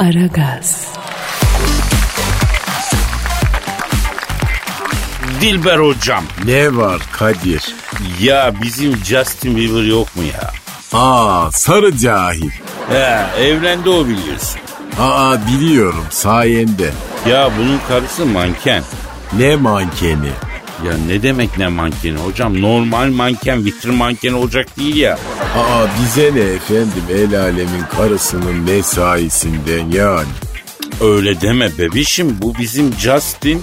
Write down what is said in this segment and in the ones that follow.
Aragaz, Dilber hocam. Ne var Kadir? Ya bizim Justin Bieber yok mu ya? Aa sarı cahil. He evlendi o biliyorsun. Aa biliyorum sayende. Ya bunun karısı manken. Ne mankeni? Ya ne demek ne mankeni hocam? Normal manken, vitrin mankeni olacak değil ya. Aa bize ne efendim el alemin karısının mesaisinden yani. Öyle deme bebişim. Bu bizim Justin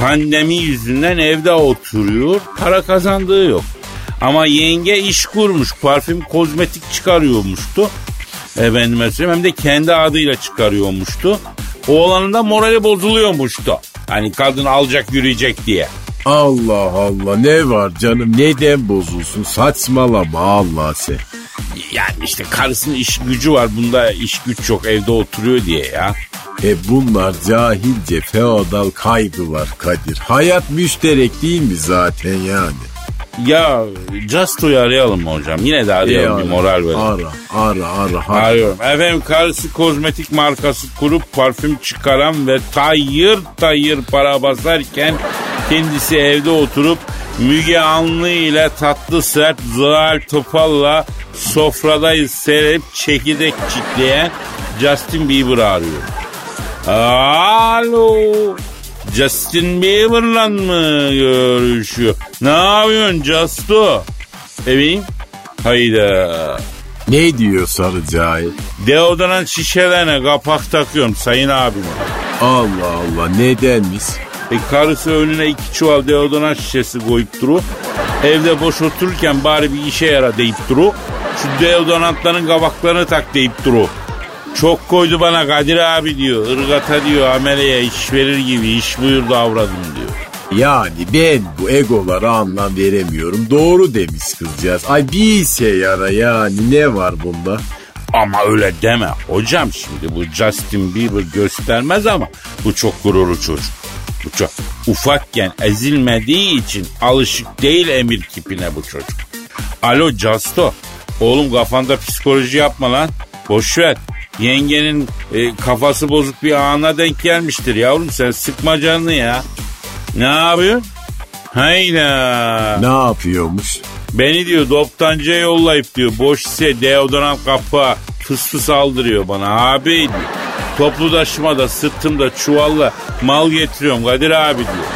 pandemi yüzünden evde oturuyor. Para kazandığı yok. Ama yenge iş kurmuş. Parfüm kozmetik çıkarıyormuştu. Efendime söyleyeyim hem de kendi adıyla çıkarıyormuştu. Oğlanın da morali bozuluyormuştu. Hani kadın alacak yürüyecek diye. Allah Allah ne var canım neden bozulsun saçmalama Allah sen. Yani işte karısının iş gücü var. Bunda iş güç yok evde oturuyor diye ya. E bunlar cahilce feodal kaygılar Kadir. Hayat müşterek değil mi zaten yani? Ya Justo'yu arayalım mı hocam? Yine de arayalım E, bir moral verelim. Ara ara ara. ara. Arıyorum. Efendim karısı kozmetik markası kurup parfüm çıkaran ve tayır tayır para basarken kendisi evde oturup Müge Anlı ile tatlı sert Zuhal Topal'la sofradayız serip çekirdek çitleyen Justin Bieber arıyor. Alo. Justin Bieber'la mı görüşüyor? Ne yapıyorsun Justo? Evim? Hayda. Ne diyor sarı cahil? Deodorant şişelerine kapak takıyorum sayın abim. Allah Allah nedenmiş? E karısı önüne iki çuval deodorant şişesi koyup duru. Evde boş otururken bari bir işe yara deyip duru. Şu deodorantların kabaklarını tak deyip duru. Çok koydu bana Kadir abi diyor. Irgata diyor ameleye iş verir gibi iş buyur davradım diyor. Yani ben bu egolara anlam veremiyorum. Doğru demiş kızcağız. Ay bir işe yara yani ne var bunda? Ama öyle deme. Hocam şimdi bu Justin Bieber göstermez ama bu çok gururlu çocuk. Çok ufakken ezilmediği için alışık değil emir kipine bu çocuk. Alo Justo. Oğlum kafanda psikoloji yapma lan. Boş ver. Yengenin e, kafası bozuk bir ana denk gelmiştir yavrum. Sen sıkma canını ya. Ne yapıyorsun? Hayda. Ne yapıyormuş? Beni diyor doptancıya yollayıp diyor boş ise deodorant kapağı fıs fıs aldırıyor bana abi diyor. Toplu taşımada sırtımda çuvalla mal getiriyorum Kadir abi diyor.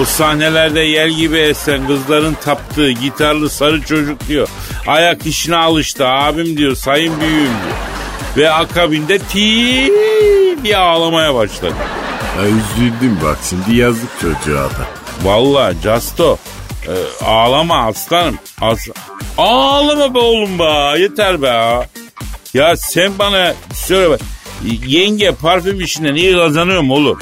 O sahnelerde yel gibi esen kızların taptığı gitarlı sarı çocuk diyor. Ayak işine alıştı abim diyor sayın büyüğüm diyor. Ve akabinde ti diye ağlamaya başladı. Ya üzüldüm bak şimdi yazık çocuğa da. Vallahi Justo e, ağlama aslanım. As ağlama be oğlum be yeter be. Ya sen bana söyle bak. Yenge parfüm işinden iyi kazanıyor mu oğlum?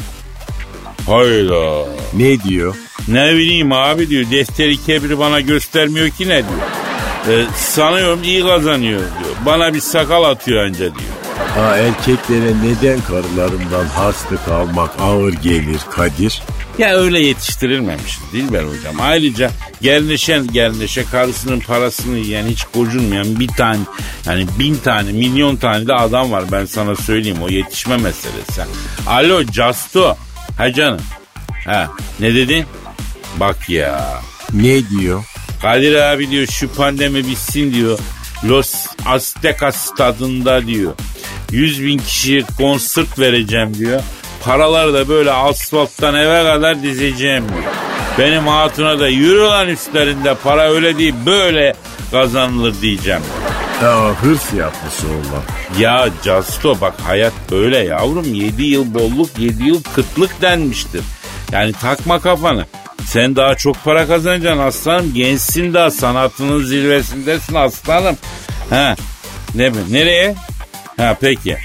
Hayda. Ne diyor? Ne bileyim abi diyor. Defteri kebri bana göstermiyor ki ne diyor. E, sanıyorum iyi kazanıyor diyor. Bana bir sakal atıyor anca diyor. Ha erkeklere neden karılarından harçlık almak ağır gelir Kadir? Ya öyle yetiştirilmemiş Dilber hocam. Ayrıca gerneşen gerneşe karısının parasını yiyen hiç gocunmayan bir tane yani bin tane milyon tane de adam var ben sana söyleyeyim o yetişme meselesi. Alo Justo. Ha canım. Ha ne dedin? Bak ya. Ne diyor? Kadir abi diyor şu pandemi bitsin diyor. Los Aztecas stadında diyor. 100 bin kişiye konsert vereceğim diyor. Paraları da böyle asfalttan eve kadar dizeceğim. Benim hatuna da yürü lan üstlerinde para öyle değil böyle kazanılır diyeceğim. Ya hırs yapmış oğlan. Ya Casto bak hayat böyle yavrum 7 yıl bolluk 7 yıl kıtlık denmiştir. Yani takma kafanı. Sen daha çok para kazanacaksın aslanım. Gençsin daha sanatının zirvesindesin aslanım. Ha. Ne nereye? Ha peki.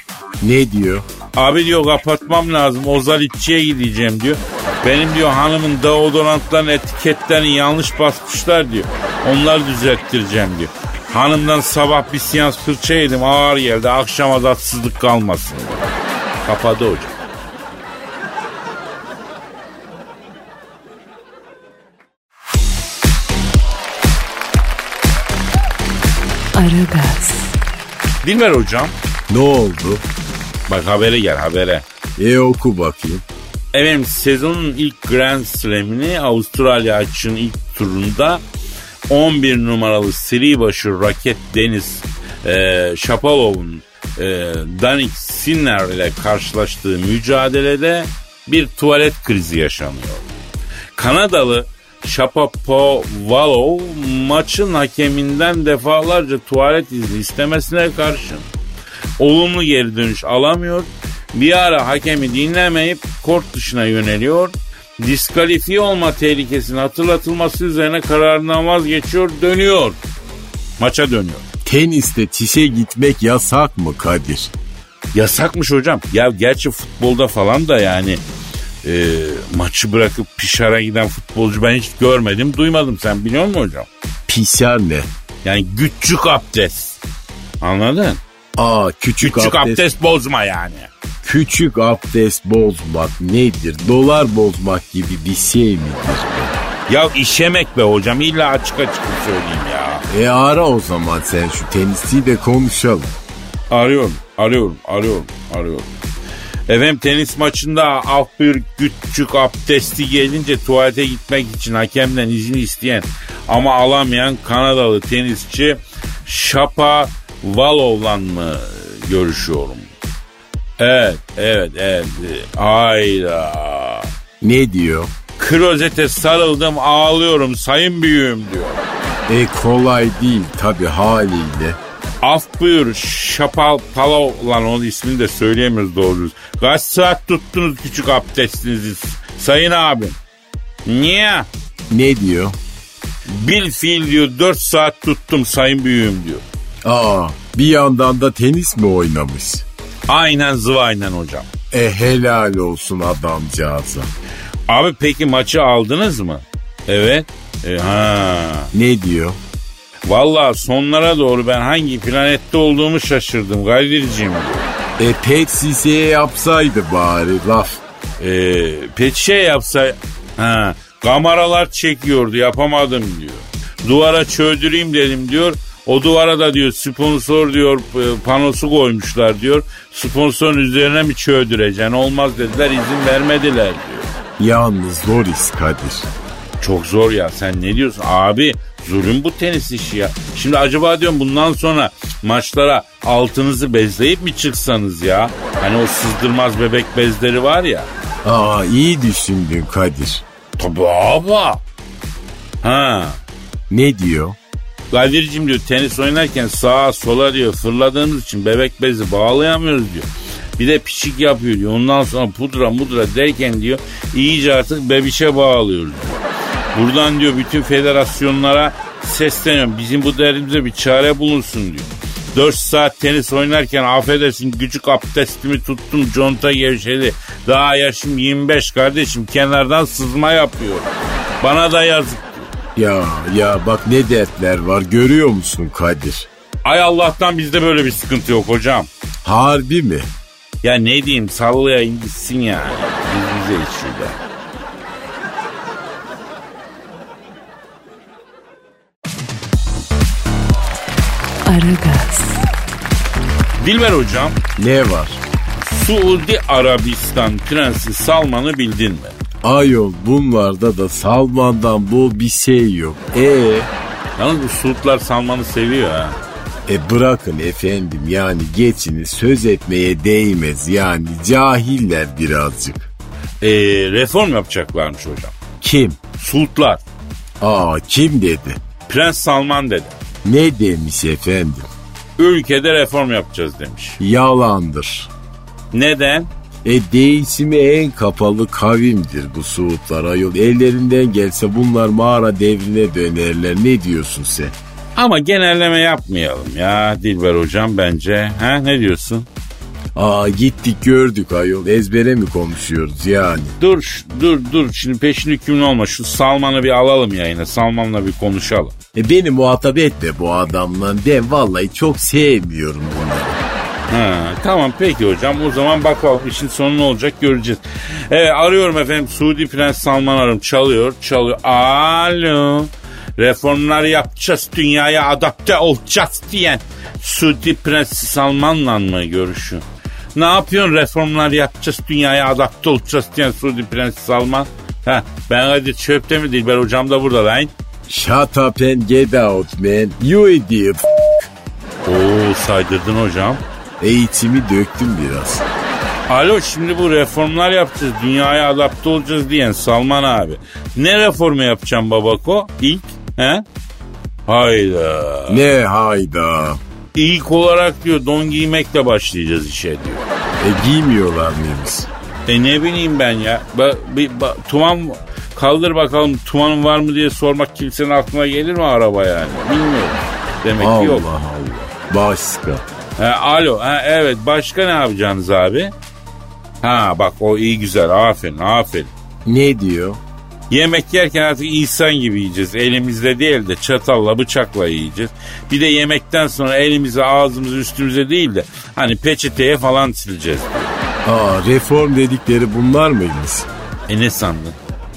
Ne diyor? Abi diyor kapatmam lazım. Ozalitçiye gideceğim diyor. Benim diyor hanımın deodorantların etiketlerini yanlış basmışlar diyor. Onları düzelttireceğim diyor. Hanımdan sabah bir siyans fırça yedim ağır geldi. Akşama tatsızlık kalmasın. Kapadı hocam. Aragaz, Dilber hocam Ne oldu? Bak habere gel habere. E oku bakayım. Efendim sezonun ilk Grand Slam'ini Avustralya açığının ilk turunda 11 numaralı seri başı raket Deniz e, Shapovalov'un e, Danik Sinner ile karşılaştığı mücadelede bir tuvalet krizi yaşanıyor. Kanadalı Shapovalov maçın hakeminden defalarca tuvalet izni istemesine karşın olumlu geri dönüş alamıyor. Bir ara hakemi dinlemeyip kort dışına yöneliyor. Diskalifiye olma tehlikesinin hatırlatılması üzerine kararından vazgeçiyor, dönüyor. Maça dönüyor. Teniste çişe gitmek yasak mı Kadir? Yasakmış hocam. Ya gerçi futbolda falan da yani e, maçı bırakıp pişara giden futbolcu ben hiç görmedim, duymadım. Sen biliyor musun hocam? Pisar ne? Yani küçük abdest. Anladın? Aa küçük, Küçük abdest, abdest bozma yani. Küçük abdest bozmak nedir? Dolar bozmak gibi bir şey midir be? Ya işemek be hocam illa açık açık söyleyeyim ya. E ara o zaman sen şu tenisçiyi de konuşalım. Arıyorum, arıyorum, arıyorum, arıyorum. Efendim tenis maçında af bir küçük abdesti gelince tuvalete gitmek için hakemden izin isteyen ama alamayan Kanadalı tenisçi Şapa Valov'la mı görüşüyorum? Evet, evet, evet. Hayda. Ne diyor? Klozete sarıldım ağlıyorum sayın büyüğüm diyor. E kolay değil tabi haliyle. Af buyur Şapal Palov lan onun ismini de söyleyemiyoruz doğru. Kaç saat tuttunuz küçük abdestinizi sayın abim? Niye? Ne diyor? Bil fiil diyor 4 saat tuttum sayın büyüğüm diyor. Aa bir yandan da tenis mi oynamış? Aynen zıvaynen hocam. E helal olsun adamcağıza. Abi peki maçı aldınız mı? Evet. E, ha. Ne diyor? Vallahi sonlara doğru ben hangi planette olduğumu şaşırdım Kadir'ciğim. E pek size yapsaydı bari laf. E, peki şey yapsa... Ha, kameralar çekiyordu yapamadım diyor. Duvara çöldüreyim dedim diyor. O duvara da diyor sponsor diyor e, panosu koymuşlar diyor. Sponsorun üzerine mi çöldüreceksin olmaz dediler izin vermediler diyor. Yalnız zor iş Kadir. Çok zor ya sen ne diyorsun abi zulüm bu tenis işi ya. Şimdi acaba diyorum bundan sonra maçlara altınızı bezleyip mi çıksanız ya? Hani o sızdırmaz bebek bezleri var ya. Aa iyi düşündün Kadir. Tabii abi. Ha Ne diyor? Kadir'cim diyor tenis oynarken sağa sola diyor fırladığımız için bebek bezi bağlayamıyoruz diyor. Bir de piçik yapıyor diyor. Ondan sonra pudra mudra derken diyor iyice artık bebişe bağlıyoruz diyor. Buradan diyor bütün federasyonlara sesleniyorum. Bizim bu derdimize bir çare bulunsun diyor. 4 saat tenis oynarken affedersin küçük abdestimi tuttum conta gevşedi. Daha yaşım 25 kardeşim kenardan sızma yapıyor. Bana da yazık Ya ya bak ne dertler var görüyor musun Kadir? Ay Allah'tan bizde böyle bir sıkıntı yok hocam. Harbi mi? Ya ne diyeyim sallayayım gitsin yani. Biz bize şurada. Aragaz, Dilber hocam Ne var? Suudi Arabistan Prensi Salman'ı bildin mi? Ayol bunlarda da Salman'dan bol bir şey yok. E Yalnız bu Suudlar Salman'ı seviyor ha. E bırakın efendim yani geçini söz etmeye değmez yani cahiller birazcık. Ee, reform yapacaklarmış hocam. Kim? Suudlar. Aa kim dedi? Prens Salman dedi. Ne demiş efendim? Ülkede reform yapacağız demiş. Yalandır. Neden? E değişimi en kapalı kavimdir bu Suudlar ayol. Ellerinden gelse bunlar mağara devrine dönerler. Ne diyorsun sen? Ama genelleme yapmayalım ya Dilber hocam bence. Ha ne diyorsun? Aa gittik gördük ayol. Ezbere mi konuşuyoruz yani? Dur dur dur şimdi peşin hükümlü olma. Şu Salman'ı bir alalım yayına. Salman'la bir konuşalım. E beni muhatap etme bu adamla. Ben vallahi çok sevmiyorum bunları. Ha, tamam peki hocam o zaman bakalım işin sonu ne olacak göreceğiz. Evet arıyorum efendim Suudi Prens Salman arım çalıyor çalıyor. Alo reformlar yapacağız dünyaya adapte olacağız diyen Suudi Prens Salman'la mı görüşüyor? Ne yapıyorsun reformlar yapacağız dünyaya adapte olacağız diyen Suudi Prensi Salman. Ha, ben hadi çöpte mi Dilber hocam da burada lan. Shut up and get out man. You idiot. Oo saydırdın hocam. Eğitimi döktüm biraz. Alo şimdi bu reformlar yapacağız, dünyaya adapte olacağız diyen Salman abi. Ne reformu yapacağım babako? İlk, he? Hayda. Ne hayda. İlk olarak diyor don giymekle başlayacağız işe diyor. E giymiyorlar mıymış? E ne bileyim ben ya. Ba, bir, ba, tuman kaldır bakalım tumanın var mı diye sormak kimsenin aklına gelir mi araba yani? Bilmiyorum. Demek Allah ki yok. Allah. Başka. Ha, alo ha, evet başka ne yapacaksınız abi? Ha bak o iyi güzel aferin aferin. Ne diyor? Yemek yerken artık insan gibi yiyeceğiz. Elimizle değil de çatalla bıçakla yiyeceğiz. Bir de yemekten sonra elimizi ağzımızı üstümüze değil de hani peçeteye falan sileceğiz. Aa reform dedikleri bunlar mıymış? E ne sandın?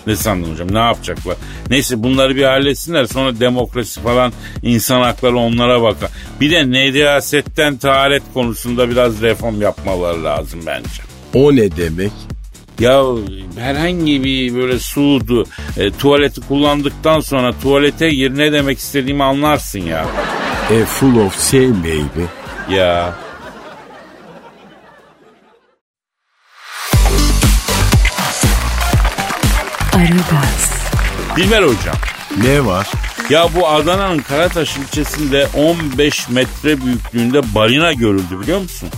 Ne sandın hocam? Ne yapacaklar? Neyse bunları bir halletsinler. Sonra demokrasi falan insan hakları onlara bakar. Bir de nedasetten taharet konusunda biraz reform yapmaları lazım bence. O ne demek? Ya herhangi bir böyle sudu, e, tuvaleti kullandıktan sonra tuvalete gir ne demek istediğimi anlarsın ya. E full of şey baby. Ya. Aragaz, Dilber hocam. Ne var? Ya bu Adana'nın Karataş ilçesinde 15 metre büyüklüğünde balina görüldü biliyor musun?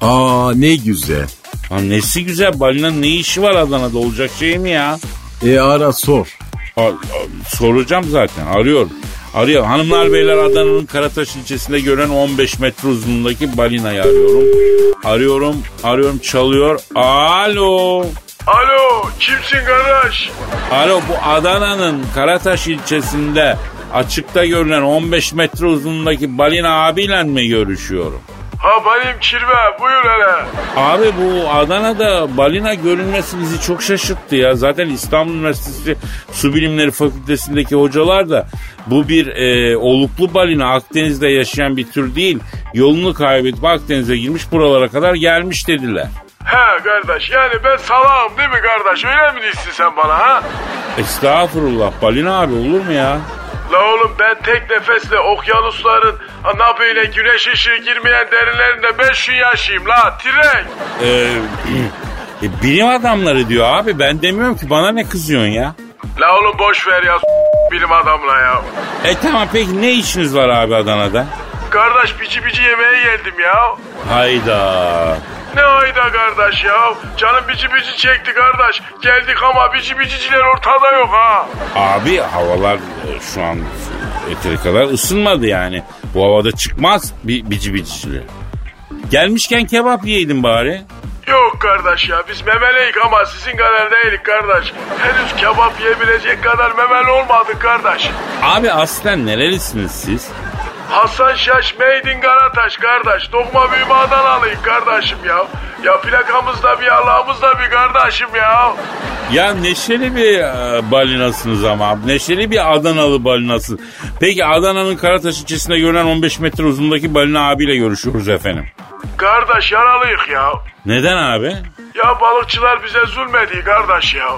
Aa ne güzel. Ha nesi güzel balinanın ne işi var Adana'da olacak şey mi ya? E ara sor. Ha, ha, soracağım zaten arıyorum. Arıyor. Hanımlar beyler Adana'nın Karataş ilçesinde gören 15 metre uzunluğundaki balinayı arıyorum. Arıyorum, arıyorum çalıyor. Alo. Alo kimsin kardeş? Alo bu Adana'nın Karataş ilçesinde açıkta görülen 15 metre uzunluğundaki balina abiyle mi görüşüyorum? Ha benim kirve buyur hele. Abi bu Adana'da balina görünmesi bizi çok şaşırttı ya. Zaten İstanbul Üniversitesi Su Bilimleri Fakültesindeki hocalar da bu bir e, oluklu balina Akdeniz'de yaşayan bir tür değil. Yolunu kaybedip Akdeniz'e girmiş buralara kadar gelmiş dediler. He kardeş yani ben salağım değil mi kardeş öyle mi diyorsun sen bana ha? Estağfurullah balina abi olur mu ya? La oğlum ben tek nefesle okyanusların ana böyle güneş ışığı girmeyen derinlerinde 5 gün yaşayayım la tirek. Ee, e, bilim adamları diyor abi ben demiyorum ki bana ne kızıyorsun ya? La oğlum boş ver ya bilim adamla ya. E tamam peki ne işiniz var abi Adana'da? Kardeş bici bici yemeğe geldim ya. Hayda. Ne ayda kardeş ya. Canım bici bici çekti kardeş. Geldik ama bici biciciler ortada yok ha. Abi havalar e, şu an yeteri kadar ısınmadı yani. Bu havada çıkmaz bir bici biciciler. Gelmişken kebap yiyeydin bari. Yok kardeş ya biz memeleyik ama sizin kadar değilik kardeş. Henüz kebap yiyebilecek kadar memeli olmadık kardeş. Abi aslen nerelisiniz siz? Hasan Şaş Made in Karataş kardeş. Dokma büyüme Adanalıyım kardeşim ya. Ya plakamız da bir Allah'ımız da bir kardeşim ya. Ya neşeli bir e, balinasınız ama. Neşeli bir Adanalı balinası. Peki Adana'nın Karataş ilçesinde görülen 15 metre uzundaki balina abiyle görüşüyoruz efendim. Kardeş yaralıyık ya. Neden abi? Ya balıkçılar bize zulmediyor kardeş ya.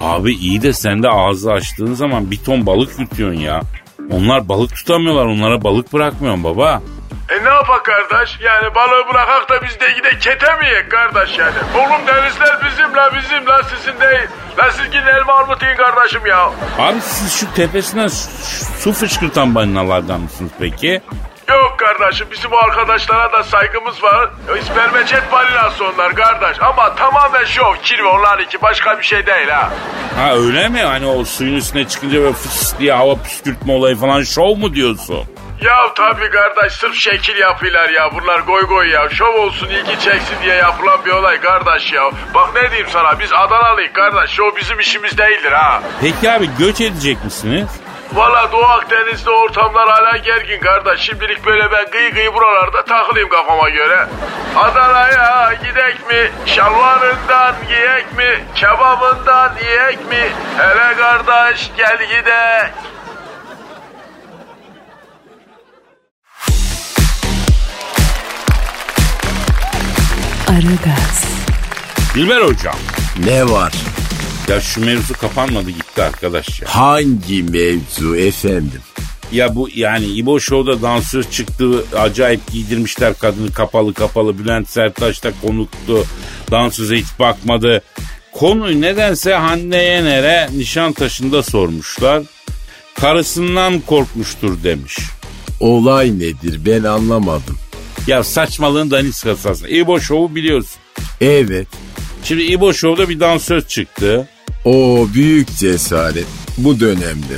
Abi iyi de sen de ağzı açtığın zaman bir ton balık yutuyorsun ya. Onlar balık tutamıyorlar onlara balık bırakmıyorsun baba. E ne yapak kardeş? Yani balığı bırakak da biz de gide kete mi yiyek kardeş yani? Oğlum denizler bizim la bizim la sizin değil. La siz gidin elma armut yiyin kardeşim ya. Abi siz şu tepesinden su, su fışkırtan balinalardan mısınız peki? Yok kardeşim bizim o arkadaşlara da saygımız var. İspermeçet balinası onlar kardeş. Ama tamamen şov kirve onlar iki başka bir şey değil ha. Ha öyle mi? Hani o suyun üstüne çıkınca böyle fıs diye hava püskürtme olayı falan şov mu diyorsun? Ya tabii kardeş sırf şekil yapıyorlar ya bunlar goy goy ya. Şov olsun ilgi çeksin diye yapılan bir olay kardeş ya. Bak ne diyeyim sana biz Adanalıyız kardeş. Şov bizim işimiz değildir ha. Peki abi göç edecek misiniz? Valla Doğu Akdeniz'de ortamlar hala gergin kardeş. Şimdilik böyle ben gıy gıy buralarda takılayım kafama göre. Adana'ya gidek mi? Şalvarından giyek mi? Kebabından yiyek mi? Hele kardeş gel gidek. Aragaz, Dilber hocam. Ne var? Ya şu mevzu kapanmadı gitti arkadaş ya. Hangi mevzu efendim? Ya bu yani İbo Show'da dansöz çıktı. Acayip giydirmişler kadını kapalı kapalı. Bülent Serttaş da konuktu. Dansöze hiç bakmadı. Konuyu nedense Hande Yener'e Nişantaşı'nda sormuşlar. Karısından korkmuştur demiş. Olay nedir ben anlamadım. Ya saçmalığın daniskası aslında. İbo Show'u biliyorsun. Evet. Şimdi İbo Show'da bir dansöz çıktı. O büyük cesaret bu dönemde.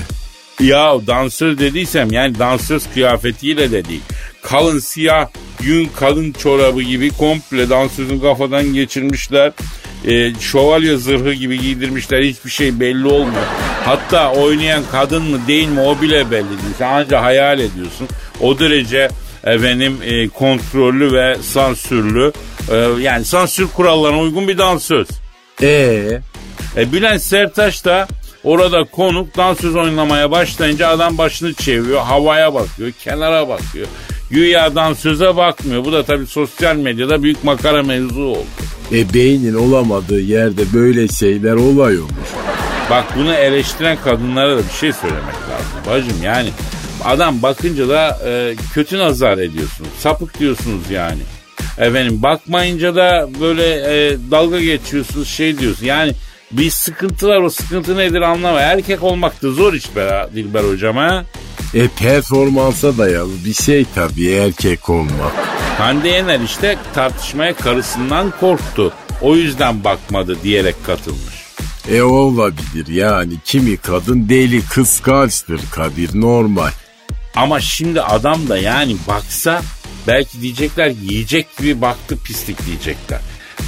Ya dansöz dediysem yani dansöz kıyafetiyle de değil. Kalın siyah yün kalın çorabı gibi komple dansözün kafadan geçirmişler. Ee, şövalye zırhı gibi giydirmişler. Hiçbir şey belli olmuyor. Hatta oynayan kadın mı değil mi o bile belli değil. Sen ancak hayal ediyorsun. O derece efendim e, kontrollü ve sansürlü. E, yani sansür kurallarına uygun bir dansöz. Ee, E, Bülent Sertaş da orada konuk dansöz oynamaya başlayınca adam başını çeviriyor. Havaya bakıyor, kenara bakıyor. Güya dansöze bakmıyor. Bu da tabii sosyal medyada büyük makara mevzu oldu. e beynin olamadığı yerde böyle şeyler oluyormuş. Bak bunu eleştiren kadınlara da bir şey söylemek lazım. Bacım yani adam bakınca da e, kötü nazar ediyorsunuz. Sapık diyorsunuz yani. Efendim bakmayınca da böyle e, dalga geçiyorsunuz şey diyorsun. Yani bir sıkıntı var o sıkıntı nedir anlama. Erkek olmak da zor iş be Dilber hocam ha. E performansa dayalı bir şey tabii erkek olmak. Hande Yener işte tartışmaya karısından korktu. O yüzden bakmadı diyerek katılmış. E olabilir yani kimi kadın deli kıskançtır Kadir normal. Ama şimdi adam da yani baksa belki diyecekler yiyecek gibi baktı pislik diyecekler.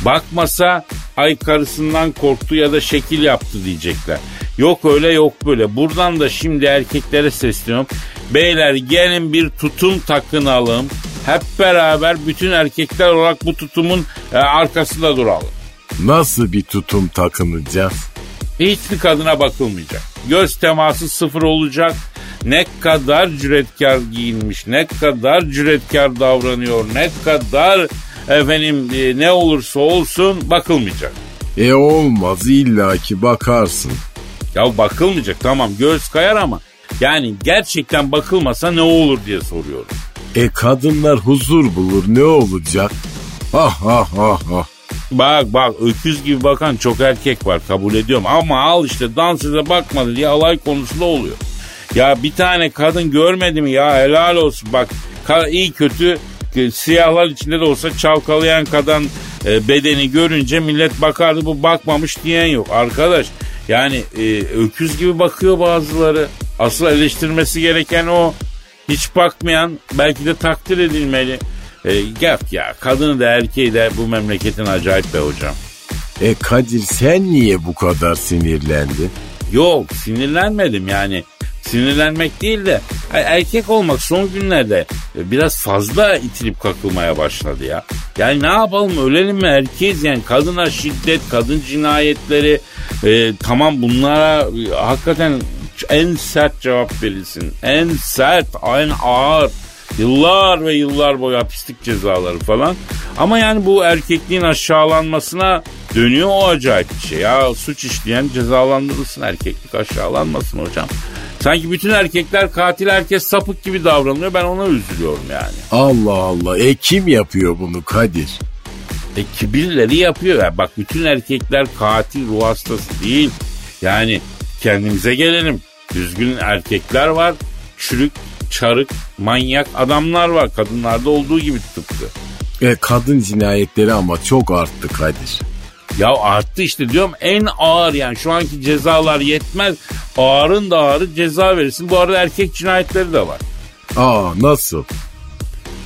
Bakmasa ay karısından korktu ya da şekil yaptı diyecekler. Yok öyle yok böyle. Buradan da şimdi erkeklere sesleniyorum. Beyler gelin bir tutum takınalım. Hep beraber bütün erkekler olarak bu tutumun e, arkasında duralım. Nasıl bir tutum takınacağız? Hiçbir kadına bakılmayacak. Göz teması sıfır olacak. Ne kadar cüretkar giyinmiş, ne kadar cüretkar davranıyor, ne kadar efendim e, ne olursa olsun bakılmayacak. E olmaz illaki bakarsın. Ya bakılmayacak tamam göz kayar ama yani gerçekten bakılmasa ne olur diye soruyorum. E kadınlar huzur bulur ne olacak? Ah ah ah ah. Bak bak öküz gibi bakan çok erkek var kabul ediyorum ama al işte dansöze bakmadı diye alay konusu da oluyor. Ya bir tane kadın görmedi mi ya helal olsun bak iyi kötü e, siyahlar içinde de olsa çalkalayan kadın e, bedeni görünce millet bakardı bu bakmamış diyen yok. Arkadaş yani e, öküz gibi bakıyor bazıları. Asıl eleştirmesi gereken o. Hiç bakmayan belki de takdir edilmeli. E, gel ya kadını da erkeği de bu memleketin acayip be hocam. E Kadir sen niye bu kadar sinirlendin? Yok sinirlenmedim yani. Sinirlenmek değil de erkek olmak son günlerde e, biraz fazla itilip kakılmaya başladı ya. Yani ne yapalım ölelim mi erkeğiz yani kadına şiddet, kadın cinayetleri e, tamam bunlara e, hakikaten en sert cevap verilsin. En sert, en ağır. Yıllar ve yıllar boyu hapislik cezaları falan. Ama yani bu erkekliğin aşağılanmasına dönüyor o acayip bir şey. Ya suç işleyen cezalandırılsın erkeklik aşağılanmasın hocam. Sanki bütün erkekler katil herkes sapık gibi davranıyor ben ona üzülüyorum yani. Allah Allah e kim yapıyor bunu Kadir? E ki birileri yapıyor. Yani bak bütün erkekler katil ruh hastası değil. Yani kendimize gelelim. Düzgün erkekler var. Çürük, çarık, manyak adamlar var. Kadınlarda olduğu gibi tıpkı. E kadın cinayetleri ama çok arttı Kadir. Ya arttı işte diyorum en ağır yani şu anki cezalar yetmez. Ağırın da ağırı ceza verirsin. Bu arada erkek cinayetleri de var. Aa nasıl?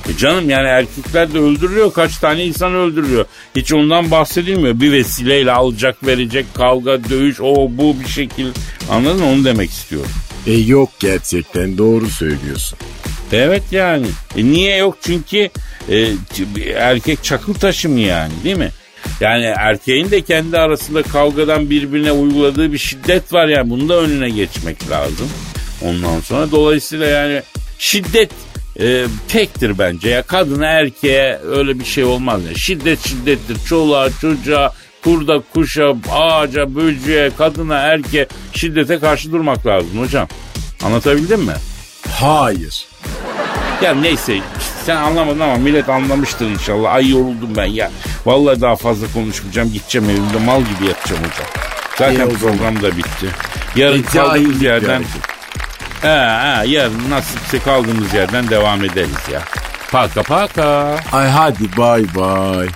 E canım yani erkekler de öldürülüyor. Kaç tane insan öldürülüyor. Hiç ondan bahsedilmiyor. Bir vesileyle alacak verecek kavga dövüş o bu bir şekil. Anladın mı? Onu demek istiyorum. E yok gerçekten doğru söylüyorsun. Evet yani. E niye yok? Çünkü e, erkek çakıl taşı mı yani değil mi? Yani erkeğin de kendi arasında kavgadan birbirine uyguladığı bir şiddet var yani. Bunu da önüne geçmek lazım. Ondan sonra dolayısıyla yani şiddet e, tektir bence ya. Kadına erkeğe öyle bir şey olmaz ya. Şiddet şiddettir. Çoluğa çocuğa kurda kuşa ağaca böceğe kadına erkeğe şiddete karşı durmak lazım hocam. Anlatabildim mi? Hayır. Ya neyse sen anlamadın ama millet anlamıştır inşallah. Ay yoruldum ben ya. Vallahi daha fazla konuşmayacağım. Gideceğim evimde mal gibi yatacağım hocam. Zaten İyi program da bitti. Yarın E, kaldığımız yerden... He, he, yarın nasipse kaldığımız yerden devam ederiz ya. Paka paka. Ay hadi bay bay.